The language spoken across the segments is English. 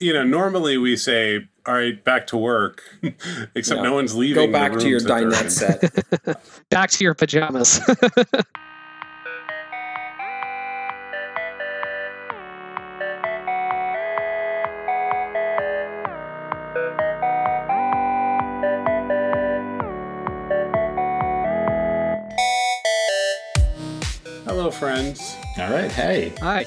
you know, normally we say, "All right, back to work," except Yeah. no one's leaving. Go back the to your rooms that they're dinette set. Back to your pajamas. Hello, friends. All right, hey. Hi.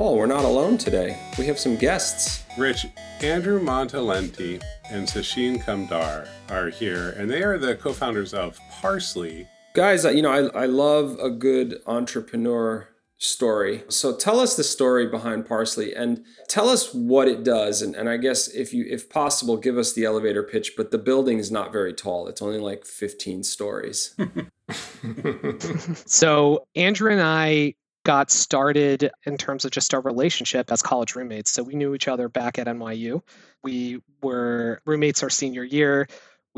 Oh, we're not alone today. We have some guests. Rich, Andrew Montalenti and Sachin Kamdar are here, and they are the co-founders of Parse.ly. Guys, uh, you know, I, I love a good entrepreneur story. So tell us the story behind Parse.ly and tell us what it does. And, and I guess if you if possible, give us the elevator pitch, but the building is not very tall. It's only like 15 stories. So Andrew and I got started in terms of just our relationship as college roommates. So we knew each other back at NYU. We were roommates our senior year.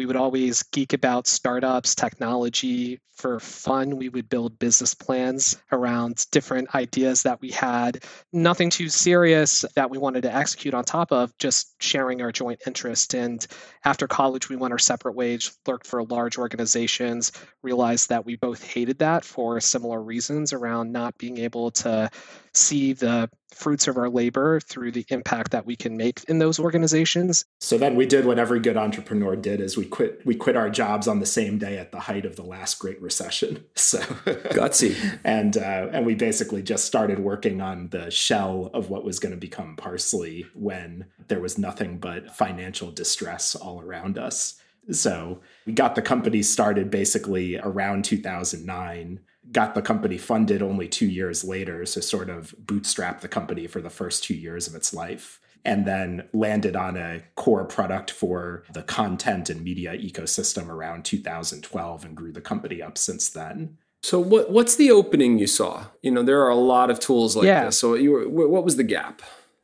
We would always geek about startups, technology. For fun, we would build business plans around different ideas that we had. Nothing too serious that we wanted to execute on top of, just sharing our joint interest. And after college, we went our separate ways, worked for large organizations, realized that we both hated that for similar reasons around not being able to see the fruits of our labor through the impact that we can make in those organizations. So then we did what every good entrepreneur did is we quit we quit our jobs on the same day at the height of the last great recession. So Gutsy. and uh, and we basically just started working on the shell of what was going to become Parse.ly when there was nothing but financial distress all around us. So we got the company started basically around 2009. Got the company funded only two years later, so sort of bootstrap the company for the first two years of its life and then landed on a core product for the content and media ecosystem around 2012 and grew the company up since then. So what what's the opening you saw? You know, there are a lot of tools like Yeah. this. So you were, what was the gap?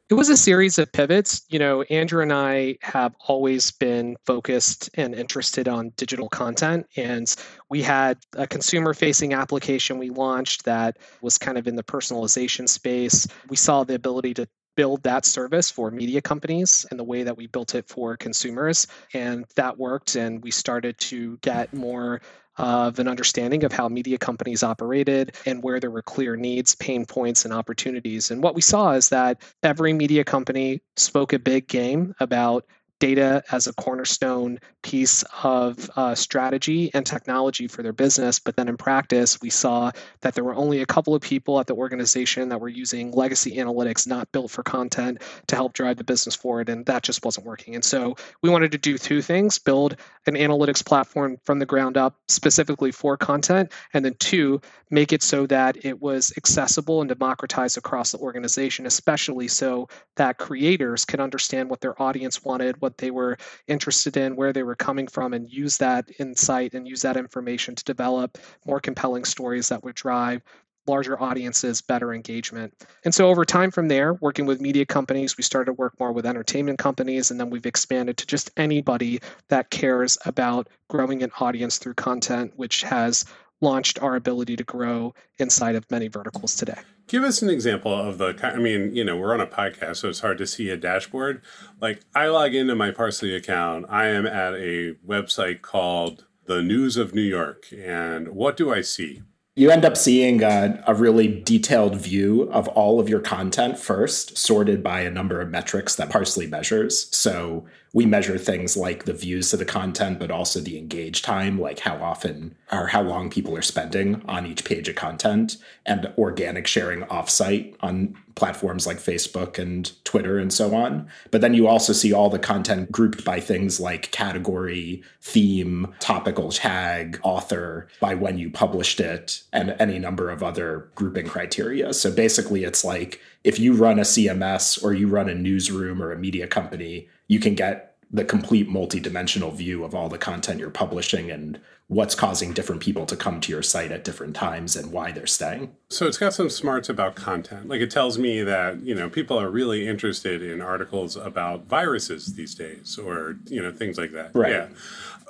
It was a series of pivots. You know, Andrew and I have always been focused and interested on digital content. And we had a consumer facing application we launched that was kind of in the personalization space. We saw the ability to build that service for media companies and the way that we built it for consumers. And that worked. And we started to get more of an understanding of how media companies operated and where there were clear needs, pain points, and opportunities. And what we saw is that every media company spoke a big game about data as a cornerstone piece of uh, strategy and technology for their business. But then in practice, we saw that there were only a couple of people at the organization that were using legacy analytics not built for content to help drive the business forward. And that just wasn't working. And so we wanted to do two things build an analytics platform from the ground up specifically for content. And then two, make it so that it was accessible and democratized across the organization, especially so that creators could understand what their audience wanted, what they were interested in, where they were coming from, and use that insight and use that information to develop more compelling stories that would drive larger audiences, better engagement. And so over time from there, working with media companies, we started to work more with entertainment companies, and then we've expanded to just anybody that cares about growing an audience through content, which has launched our ability to grow inside of many verticals today. Give us an example of the. I mean, you know, we're on a podcast, so it's hard to see a dashboard. Like, I log into my Parse.ly account. I am at a website called The News of New York, and what do I see? You end up seeing a, a really detailed view of all of your content first, sorted by a number of metrics that Parse.ly measures. So we measure things like the views to the content, but also the engage time, like how often or how long people are spending on each page of content, and organic sharing offsite on platforms like Facebook and Twitter and so on. But then you also see all the content grouped by things like category, theme, topical tag, author, by when you published it, and any number of other grouping criteria. So basically, it's like if you run a CMS or you run a newsroom or a media company, you can get the complete multi-dimensional view of all the content you're publishing and what's causing different people to come to your site at different times and why they're staying. So it's got some smarts about content. Like it tells me that, you know, people are really interested in articles about viruses these days or, you know, things like that. Right. Yeah.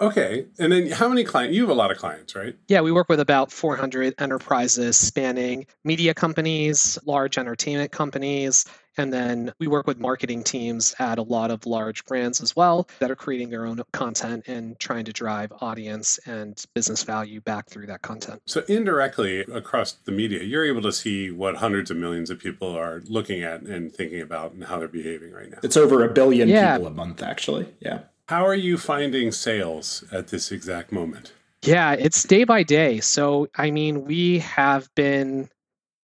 Okay. And then how many clients? You have a lot of clients, right? Yeah, we work with about 400 enterprises spanning media companies, large entertainment companies, And then we work with marketing teams at a lot of large brands as well that are creating their own content and trying to drive audience and business value back through that content. So, indirectly across the media, you're able to see what hundreds of millions of people are looking at and thinking about and how they're behaving right now. It's over a billion yeah. people a month, actually. Yeah. How are you finding sales at this exact moment? Yeah, it's day by day. So, I mean, we have been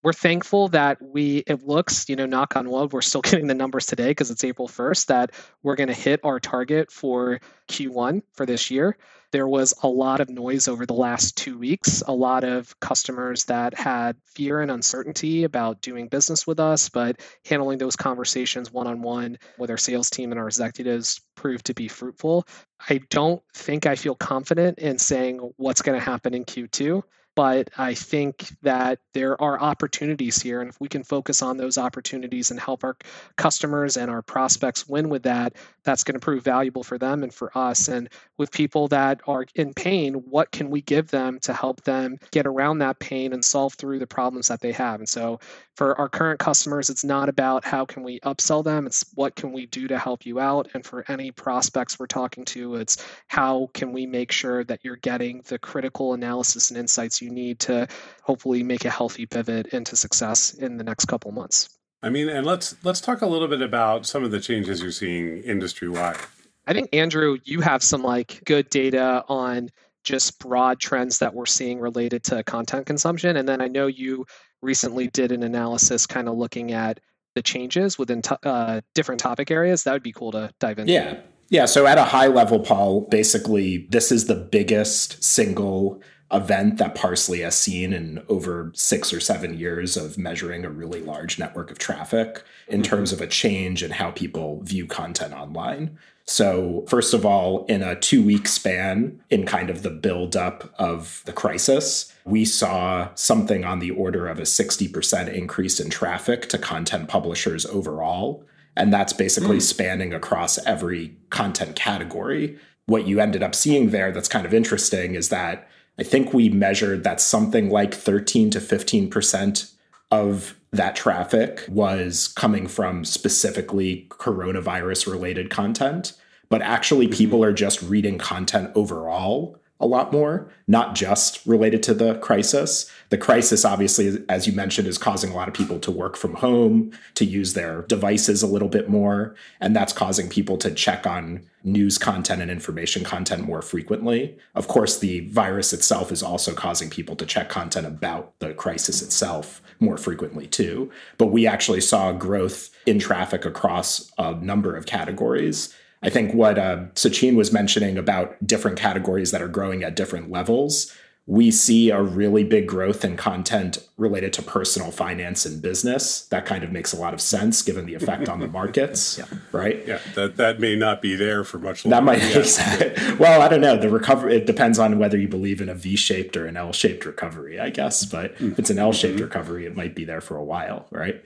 we're thankful that we it looks you know knock on wood we're still getting the numbers today because it's april 1st that we're going to hit our target for q1 for this year. There was a lot of noise over the last two weeks a lot of customers that had fear and uncertainty about doing business with us but handling those conversations one-on-one with our sales team and our executives proved to be fruitful. I don't think i feel confident in saying what's going to happen in q2 but I think that there are opportunities here. And if we can focus on those opportunities and help our customers and our prospects win with that, that's going to prove valuable for them and for us. And with people that are in pain, what can we give them to help them get around that pain and solve through the problems that they have? And so for our current customers, it's not about how can we upsell them, it's what can we do to help you out. And for any prospects we're talking to, it's how can we make sure that you're getting the critical analysis and insights you need to hopefully make a healthy pivot into success in the next couple months. I mean, and let's let's talk a little bit about some of the changes you're seeing industry wide. I think Andrew, you have some like good data on just broad trends that we're seeing related to content consumption, and then I know you recently did an analysis kind of looking at the changes within to, uh, different topic areas. That would be cool to dive into. Yeah, yeah. So at a high level, Paul, basically, this is the biggest single event that Parse.ly has seen in over six or seven years of measuring a really large network of traffic in mm-hmm. terms of a change in how people view content online. So, first of all, in a two week span, in kind of the buildup of the crisis, we saw something on the order of a 60% increase in traffic to content publishers overall. And that's basically mm. spanning across every content category. What you ended up seeing there that's kind of interesting is that I think we measured that something like 13 to 15% of that traffic was coming from specifically coronavirus related content. But actually, mm-hmm. people are just reading content overall a lot more, not just related to the crisis. The crisis, obviously, as you mentioned, is causing a lot of people to work from home, to use their devices a little bit more. And that's causing people to check on news content and information content more frequently. Of course, the virus itself is also causing people to check content about the crisis itself more frequently, too. But we actually saw growth in traffic across a number of categories I think what uh, Sachin was mentioning about different categories that are growing at different levels, we see a really big growth in content related to personal finance and business. That kind of makes a lot of sense given the effect on the markets, yeah. right? Yeah, that that may not be there for much longer. That might yeah. well, I don't know. The recovery it depends on whether you believe in a V-shaped or an L-shaped recovery, I guess. But mm-hmm. if it's an L-shaped mm-hmm. recovery, it might be there for a while, right?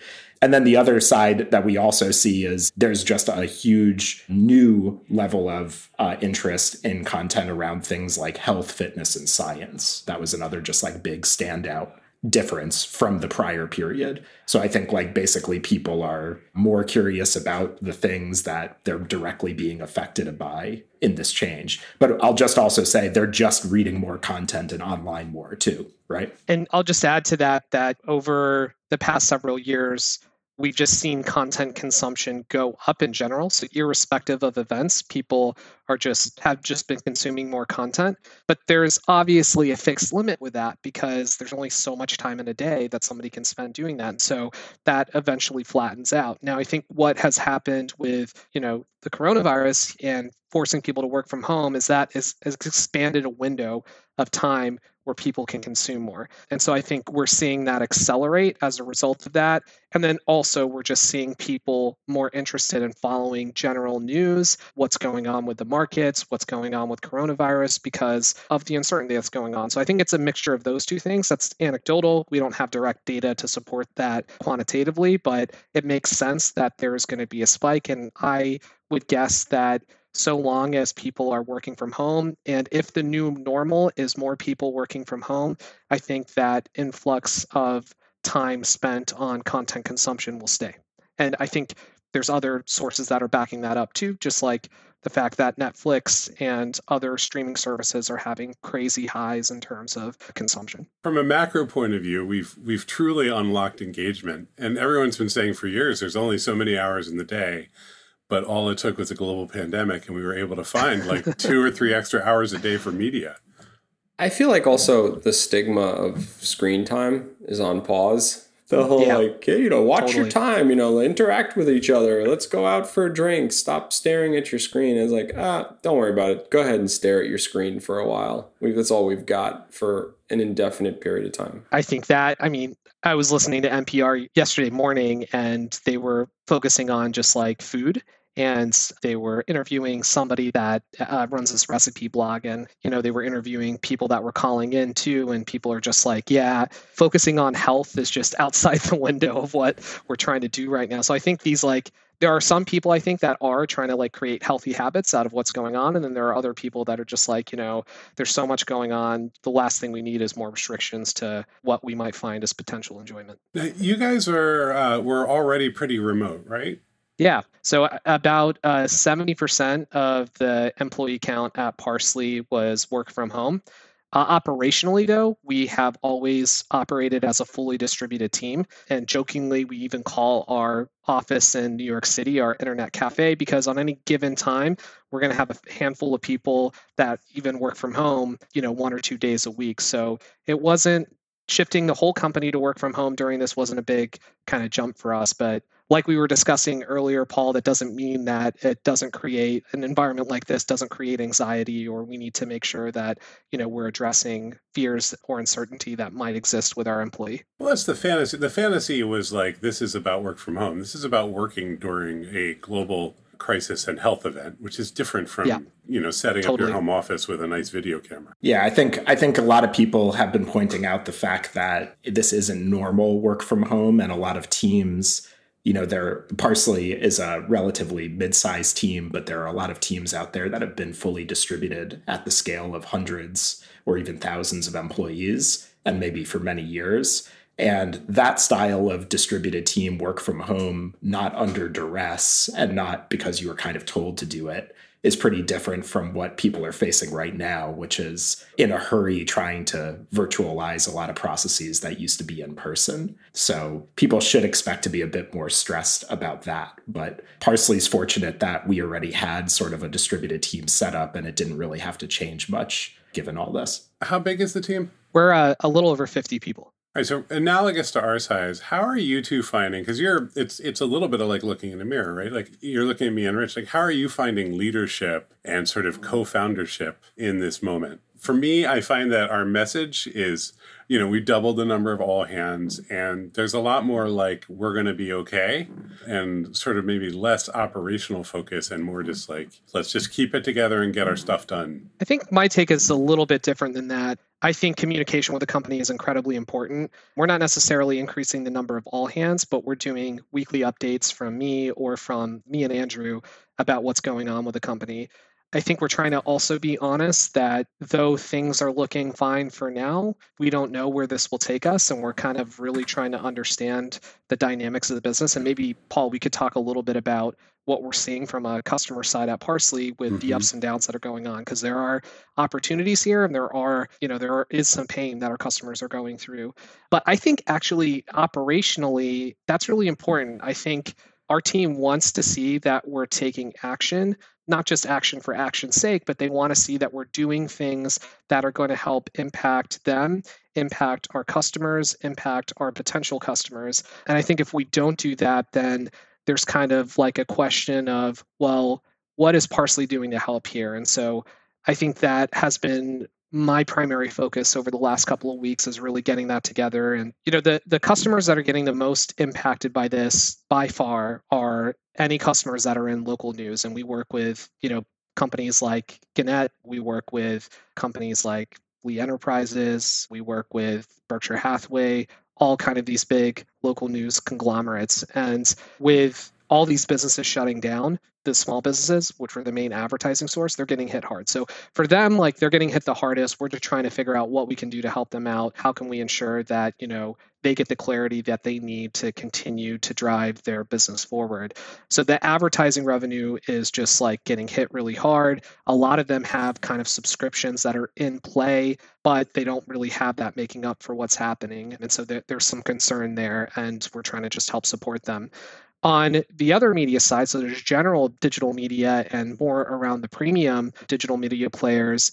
And then the other side that we also see is there's just a huge new level of uh, interest in content around things like health, fitness, and science. That was another just like big standout difference from the prior period. So I think like basically people are more curious about the things that they're directly being affected by in this change. But I'll just also say they're just reading more content and online more too, right? And I'll just add to that that over the past several years, we've just seen content consumption go up in general. So irrespective of events people are just have just been consuming more content. But there's obviously a fixed limit with that because there's only so much time in a day that somebody can spend doing that. And so that eventually flattens out. Now i think what has happened with you know the coronavirus and forcing people to work from home is that is has expanded a window of time where people can consume more. And so I think we're seeing that accelerate as a result of that. And then also, we're just seeing people more interested in following general news, what's going on with the markets, what's going on with coronavirus because of the uncertainty that's going on. So I think it's a mixture of those two things. That's anecdotal. We don't have direct data to support that quantitatively, but it makes sense that there's going to be a spike. And I would guess that so long as people are working from home. And if the new normal is more people working from home, I think that influx of time spent on content consumption will stay. And I think there's other sources that are backing that up too, just like the fact that Netflix and other streaming services are having crazy highs in terms of consumption. From a macro point of view, we've we've truly unlocked engagement. And everyone's been saying for years there's only so many hours in the day. But all it took was a global pandemic and we were able to find like two or three extra hours a day for media. I feel like also the stigma of screen time is on pause. The whole yeah. like hey, you know watch totally. your time you know interact with each other. Let's go out for a drink. Stop staring at your screen. It's like ah don't worry about it. Go ahead and stare at your screen for a while. We, that's all we've got for an indefinite period of time. I think that i mean i was listening to npr yesterday morning and they were focusing on just like food and they were interviewing somebody that uh, runs this recipe blog and you know they were interviewing people that were calling in too and people are just like yeah focusing on health is just outside the window of what we're trying to do right now. So i think these like there are some people i think that are trying to like create healthy habits out of what's going on and then there are other people that are just like you know there's so much going on. The last thing we need is more restrictions to what we might find as potential enjoyment. You guys are uh, were already pretty remote right yeah. So about uh, 70% of the employee count at Parse.ly was work from home. Uh, operationally, though, we have always operated as a fully distributed team. And jokingly, we even call our office in New York City our internet cafe because on any given time, we're going to have a handful of people that even work from home, you know, one or two days a week. So it wasn't shifting the whole company to work from home during this wasn't a big kind of jump for us. But like we were discussing earlier, Paul, that doesn't mean that it doesn't create an environment like this doesn't create anxiety or we need to make sure that, you know, we're addressing fears or uncertainty that might exist with our employee. Well, that's the fantasy. The fantasy was like this is about work from home. This is about working during a global crisis and health event, which is different from yeah, you know setting totally. up your home office with a nice video camera. Yeah, I think I think a lot of people have been pointing out the fact that this isn't normal work from home, and a lot of teams. You know, there Parse.ly is a relatively mid-sized team, but there are a lot of teams out there that have been fully distributed at the scale of hundreds or even thousands of employees, and maybe for many years. And that style of distributed team work from home, not under duress and not because you were kind of told to do it, is pretty different from what people are facing right now, which is in a hurry trying to virtualize a lot of processes that used to be in person. So people should expect to be a bit more stressed about that. But Parse.ly's fortunate that we already had sort of a distributed team set up and it didn't really have to change much given all this. How big is the team? We're uh, a little over 50 people. Right, so analogous to our size, how are you two finding? Because you're, it's it's a little bit of like looking in a mirror, right? Like you're looking at me and Rich. Like, how are you finding leadership and sort of co-foundership in this moment? For me, I find that our message is you know, we doubled the number of all hands, and there's a lot more like we're going to be okay, and sort of maybe less operational focus and more just like let's just keep it together and get our stuff done. I think my take is a little bit different than that. I think communication with the company is incredibly important. We're not necessarily increasing the number of all hands, but we're doing weekly updates from me or from me and Andrew about what's going on with the company. I think we're trying to also be honest that though things are looking fine for now, we don't know where this will take us. And we're kind of really trying to understand the dynamics of the business. And maybe, Paul, we could talk a little bit about what we're seeing from a customer side at Parse.ly with mm-hmm. the ups and downs that are going on because there are opportunities here and there are you know there are, is some pain that our customers are going through but i think actually operationally that's really important i think our team wants to see that we're taking action, not just action for action's sake, but they want to see that we're doing things that are going to help impact them, impact our customers, impact our potential customers. And I think if we don't do that, then there's kind of like a question of, well, what is Parse.ly doing to help here? And so I think that has been my primary focus over the last couple of weeks is really getting that together and you know the the customers that are getting the most impacted by this by far are any customers that are in local news and we work with you know companies like Gannett we work with companies like Lee Enterprises we work with Berkshire Hathaway all kind of these big local news conglomerates and with all these businesses shutting down the small businesses, which were the main advertising source, they're getting hit hard. So for them, like they're getting hit the hardest. We're just trying to figure out what we can do to help them out. How can we ensure that, you know, they get the clarity that they need to continue to drive their business forward. So the advertising revenue is just like getting hit really hard. A lot of them have kind of subscriptions that are in play, but they don't really have that making up for what's happening. And so there, there's some concern there, and we're trying to just help support them. On the other media side, so there's general digital media and more around the premium digital media players,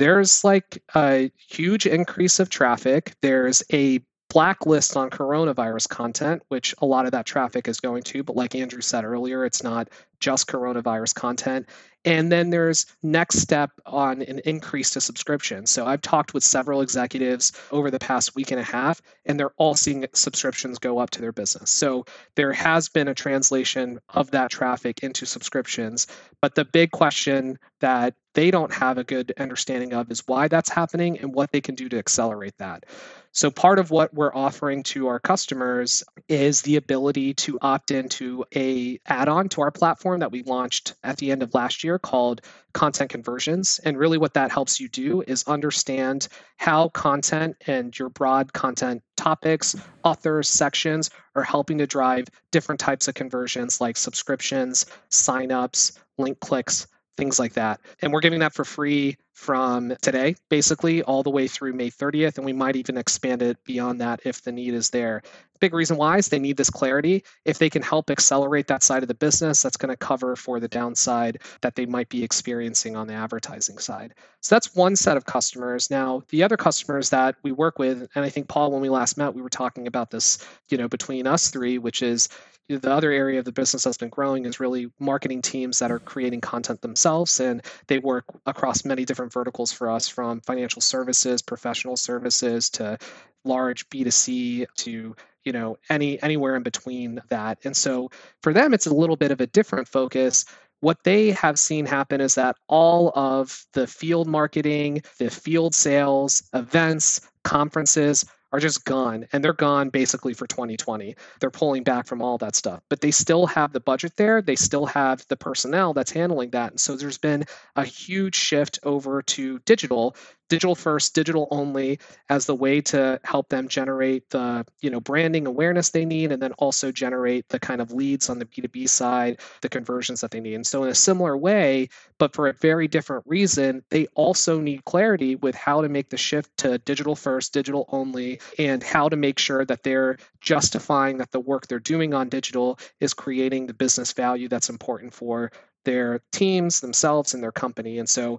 there's like a huge increase of traffic. There's a blacklist on coronavirus content, which a lot of that traffic is going to. But like Andrew said earlier, it's not just coronavirus content. And then there's next step on an increase to subscription. So I've talked with several executives over the past week and a half, and they're all seeing subscriptions go up to their business. So there has been a translation of that traffic into subscriptions. But the big question that they don't have a good understanding of is why that's happening and what they can do to accelerate that. So part of what we're offering to our customers is the ability to opt into a add-on to our platform that we launched at the end of last year called content conversions. And really what that helps you do is understand how content and your broad content topics, authors, sections are helping to drive different types of conversions like subscriptions, signups, link clicks, things like that. And we're giving that for free from today, basically, all the way through May 30th. And we might even expand it beyond that if the need is there. Big reason why is they need this clarity. If they can help accelerate that side of the business, that's going to cover for the downside that they might be experiencing on the advertising side. So that's one set of customers. Now, the other customers that we work with, and I think Paul, when we last met, we were talking about this, you know, between us three, which is the other area of the business that's been growing is really marketing teams that are creating content themselves and they work across many different verticals for us from financial services professional services to large b2c to you know any anywhere in between that. And so for them it's a little bit of a different focus. What they have seen happen is that all of the field marketing, the field sales, events, conferences are just gone and they're gone basically for 2020 they're pulling back from all that stuff but they still have the budget there. They still have the personnel that's handling that. And so there's been a huge shift over to digital digital first, digital only as the way to help them generate the you know branding awareness they need, and then also generate the kind of leads on the B2B side, the conversions that they need. And so in a similar way, but for a very different reason, they also need clarity with how to make the shift to digital first, digital only, and how to make sure that they're justifying that the work they're doing on digital is creating the business value that's important for their teams themselves and their company. And so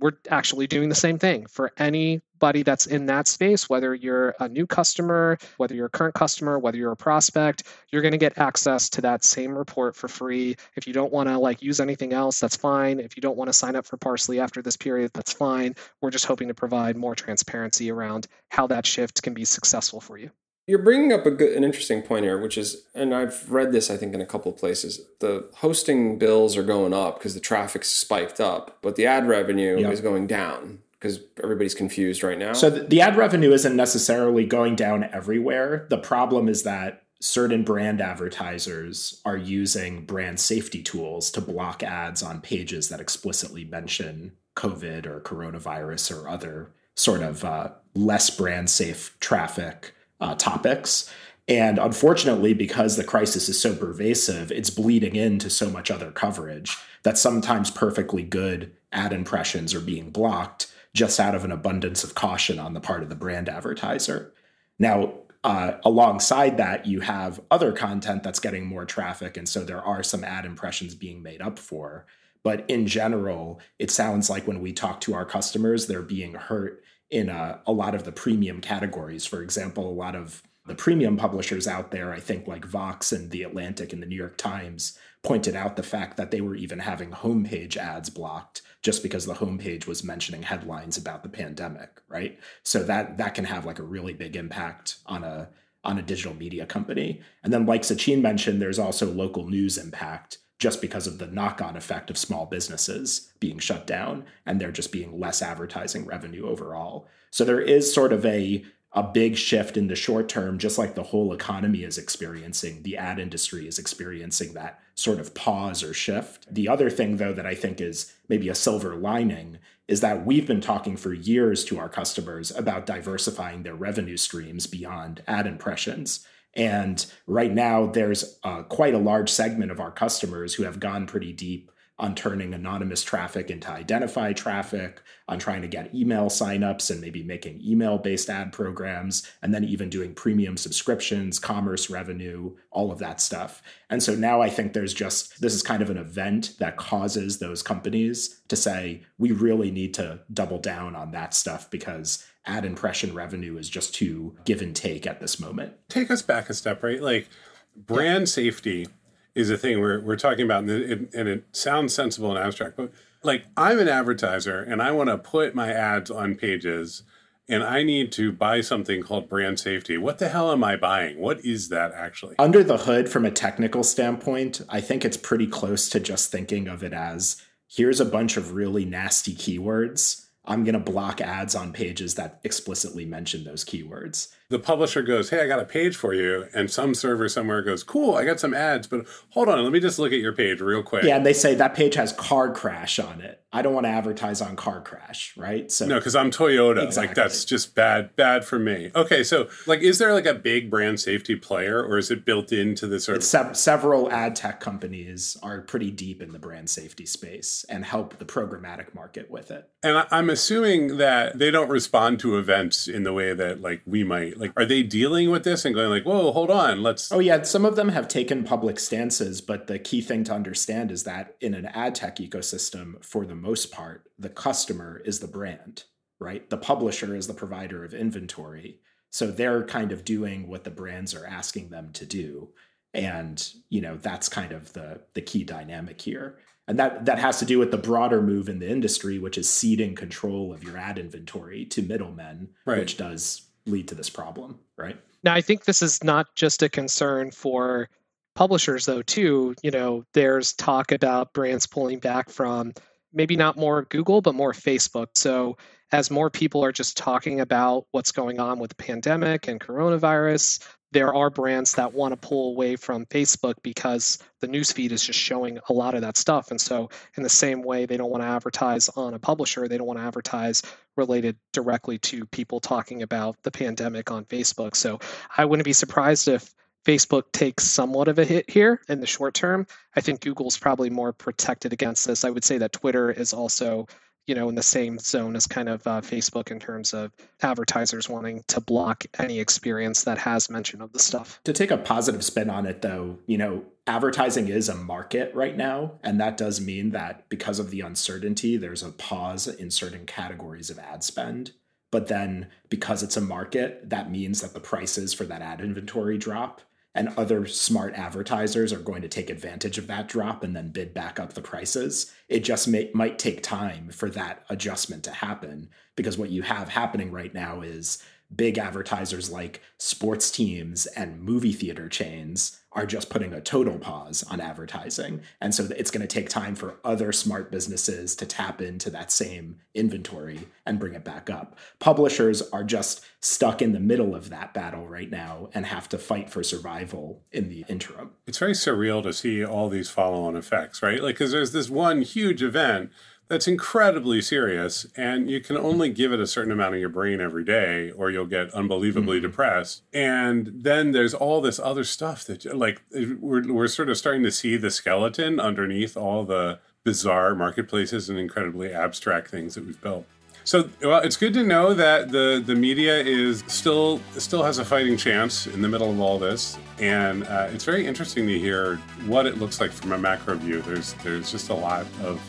we're actually doing the same thing for anybody that's in that space, whether you're a new customer, whether you're a current customer, whether you're a prospect, you're going to get access to that same report for free. If you don't want to like use anything else, that's fine. If you don't want to sign up for Parse.ly after this period, that's fine. We're just hoping to provide more transparency around how that shift can be successful for you. You're bringing up a good, an interesting point here, which is, and I've read this, I think, in a couple of places. The hosting bills are going up because the traffic's spiked up, but the ad revenue yep. is going down because everybody's confused right now. So the ad revenue isn't necessarily going down everywhere. The problem is that certain brand advertisers are using brand safety tools to block ads on pages that explicitly mention COVID or coronavirus or other sort of uh, less brand safe traffic uh, topics. And unfortunately, because the crisis is so pervasive, it's bleeding into so much other coverage that sometimes perfectly good ad impressions are being blocked just out of an abundance of caution on the part of the brand advertiser. Now, uh, alongside that, you have other content that's getting more traffic. And so there are some ad impressions being made up for. But in general, it sounds like when we talk to our customers, they're being hurt in a, a lot of the premium categories. For example, a lot of the premium publishers out there, I think like Vox and The Atlantic and the New York Times, pointed out the fact that they were even having homepage ads blocked just because the homepage was mentioning headlines about the pandemic, right? So that that can have like a really big impact on a on a digital media company. And then like Sachin mentioned, there's also local news impact just because of the knock on effect of small businesses being shut down and there just being less advertising revenue overall. So there is sort of a a big shift in the short term, just like the whole economy is experiencing. The ad industry is experiencing that sort of pause or shift. The other thing, though, that I think is maybe a silver lining is that we've been talking for years to our customers about diversifying their revenue streams beyond ad impressions. And right now, there's uh, quite a large segment of our customers who have gone pretty deep on turning anonymous traffic into identified traffic, on trying to get email signups and maybe making email based ad programs, and then even doing premium subscriptions, commerce revenue, all of that stuff. And so now I think there's just this is kind of an event that causes those companies to say, we really need to double down on that stuff because ad impression revenue is just too give and take at this moment. Take us back a step, right? Like brand yeah. safety is a thing we're, we're talking about, and it, and it sounds sensible and abstract, but like I'm an advertiser and I want to put my ads on pages and I need to buy something called brand safety. What the hell am I buying? What is that actually? Under the hood, from a technical standpoint, I think it's pretty close to just thinking of it as here's a bunch of really nasty keywords. I'm going to block ads on pages that explicitly mention those keywords the publisher goes, Hey, I got a page for you. And some server somewhere goes, Cool, I got some ads, but hold on, let me just look at your page real quick. Yeah, and they say that page has car crash on it. I don't want to advertise on car crash, right? So No, because I'm Toyota. Exactly. Like that's just bad, bad for me. Okay, so like is there like a big brand safety player or is it built into the service? Se- several ad tech companies are pretty deep in the brand safety space and help the programmatic market with it. And I- I'm assuming that they don't respond to events in the way that like we might like are they dealing with this and going like whoa hold on let's oh yeah some of them have taken public stances but the key thing to understand is that in an ad tech ecosystem for the most part the customer is the brand right? The publisher is the provider of inventory. So they're kind of doing what the brands are asking them to do. And you know that's kind of the the key dynamic here. And that that has to do with the broader move in the industry which is ceding control of your ad inventory to middlemen right. which does lead to this problem, right? Now, I think this is not just a concern for publishers, though, too. You know, there's talk about brands pulling back from maybe not more Google, but more Facebook. So, as more people are just talking about what's going on with the pandemic and coronavirus, there are brands that want to pull away from Facebook because the newsfeed is just showing a lot of that stuff. And so, in the same way, they don't want to advertise on a publisher, they don't want to advertise related directly to people talking about the pandemic on Facebook. So, I wouldn't be surprised if Facebook takes somewhat of a hit here in the short term. I think Google's probably more protected against this. I would say that Twitter is also you know in the same zone as kind of uh, facebook in terms of advertisers wanting to block any experience that has mention of the stuff. To take a positive spin on it though you know advertising is a market right now and that does mean that because of the uncertainty there's a pause in certain categories of ad spend. But then because it's a market that means that the prices for that ad inventory drop and other smart advertisers are going to take advantage of that drop and then bid back up the prices. It just may, might take time for that adjustment to happen because what you have happening right now is big advertisers like sports teams and movie theater chains are just putting a total pause on advertising. And so it's going to take time for other smart businesses to tap into that same inventory and bring it back up. Publishers are just stuck in the middle of that battle right now and have to fight for survival in the interim. It's very surreal to see all these follow on effects, right? Like, because there's this one huge event that's incredibly serious and you can only give it a certain amount of your brain every day or you'll get unbelievably mm-hmm. depressed and then there's all this other stuff that like we're, we're sort of starting to see the skeleton underneath all the bizarre marketplaces and incredibly abstract things that we've built so well, it's good to know that the the media is still still has a fighting chance in the middle of all this, and uh, it's very interesting to hear what it looks like from a macro view. There's there's just a lot of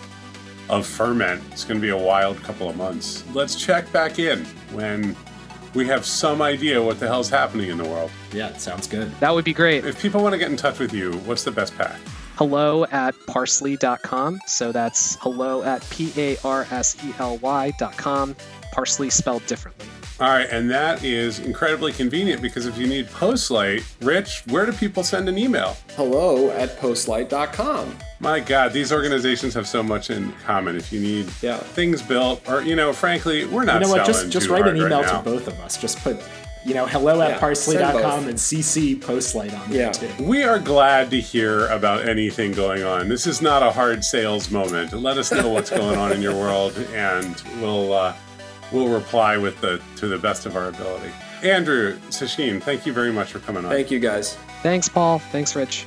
of ferment. It's going to be a wild couple of months. Let's check back in when we have some idea what the hell's happening in the world. Yeah, sounds good. That would be great. If people want to get in touch with you, what's the best path? Hello at parsley.com. So that's hello at P A R S E L Y.com. Parsley spelled differently. All right, and that is incredibly convenient because if you need Postlight, Rich, where do people send an email? Hello at postlight.com. My God, these organizations have so much in common. If you need yeah. things built, or you know, frankly, we're not. You know what? Just just write an email right to both of us. Just put you know, hello Yeah, at send parsley.com both. and CC Postlight on Yeah. there too. We are glad to hear about anything going on. This is not a hard sales moment. Let us know what's going on in your world, and we'll uh, we'll reply with the to the best of our ability. Andrew Sachin, thank you very much for coming on. Thank you guys. Thanks, Paul. Thanks, Rich.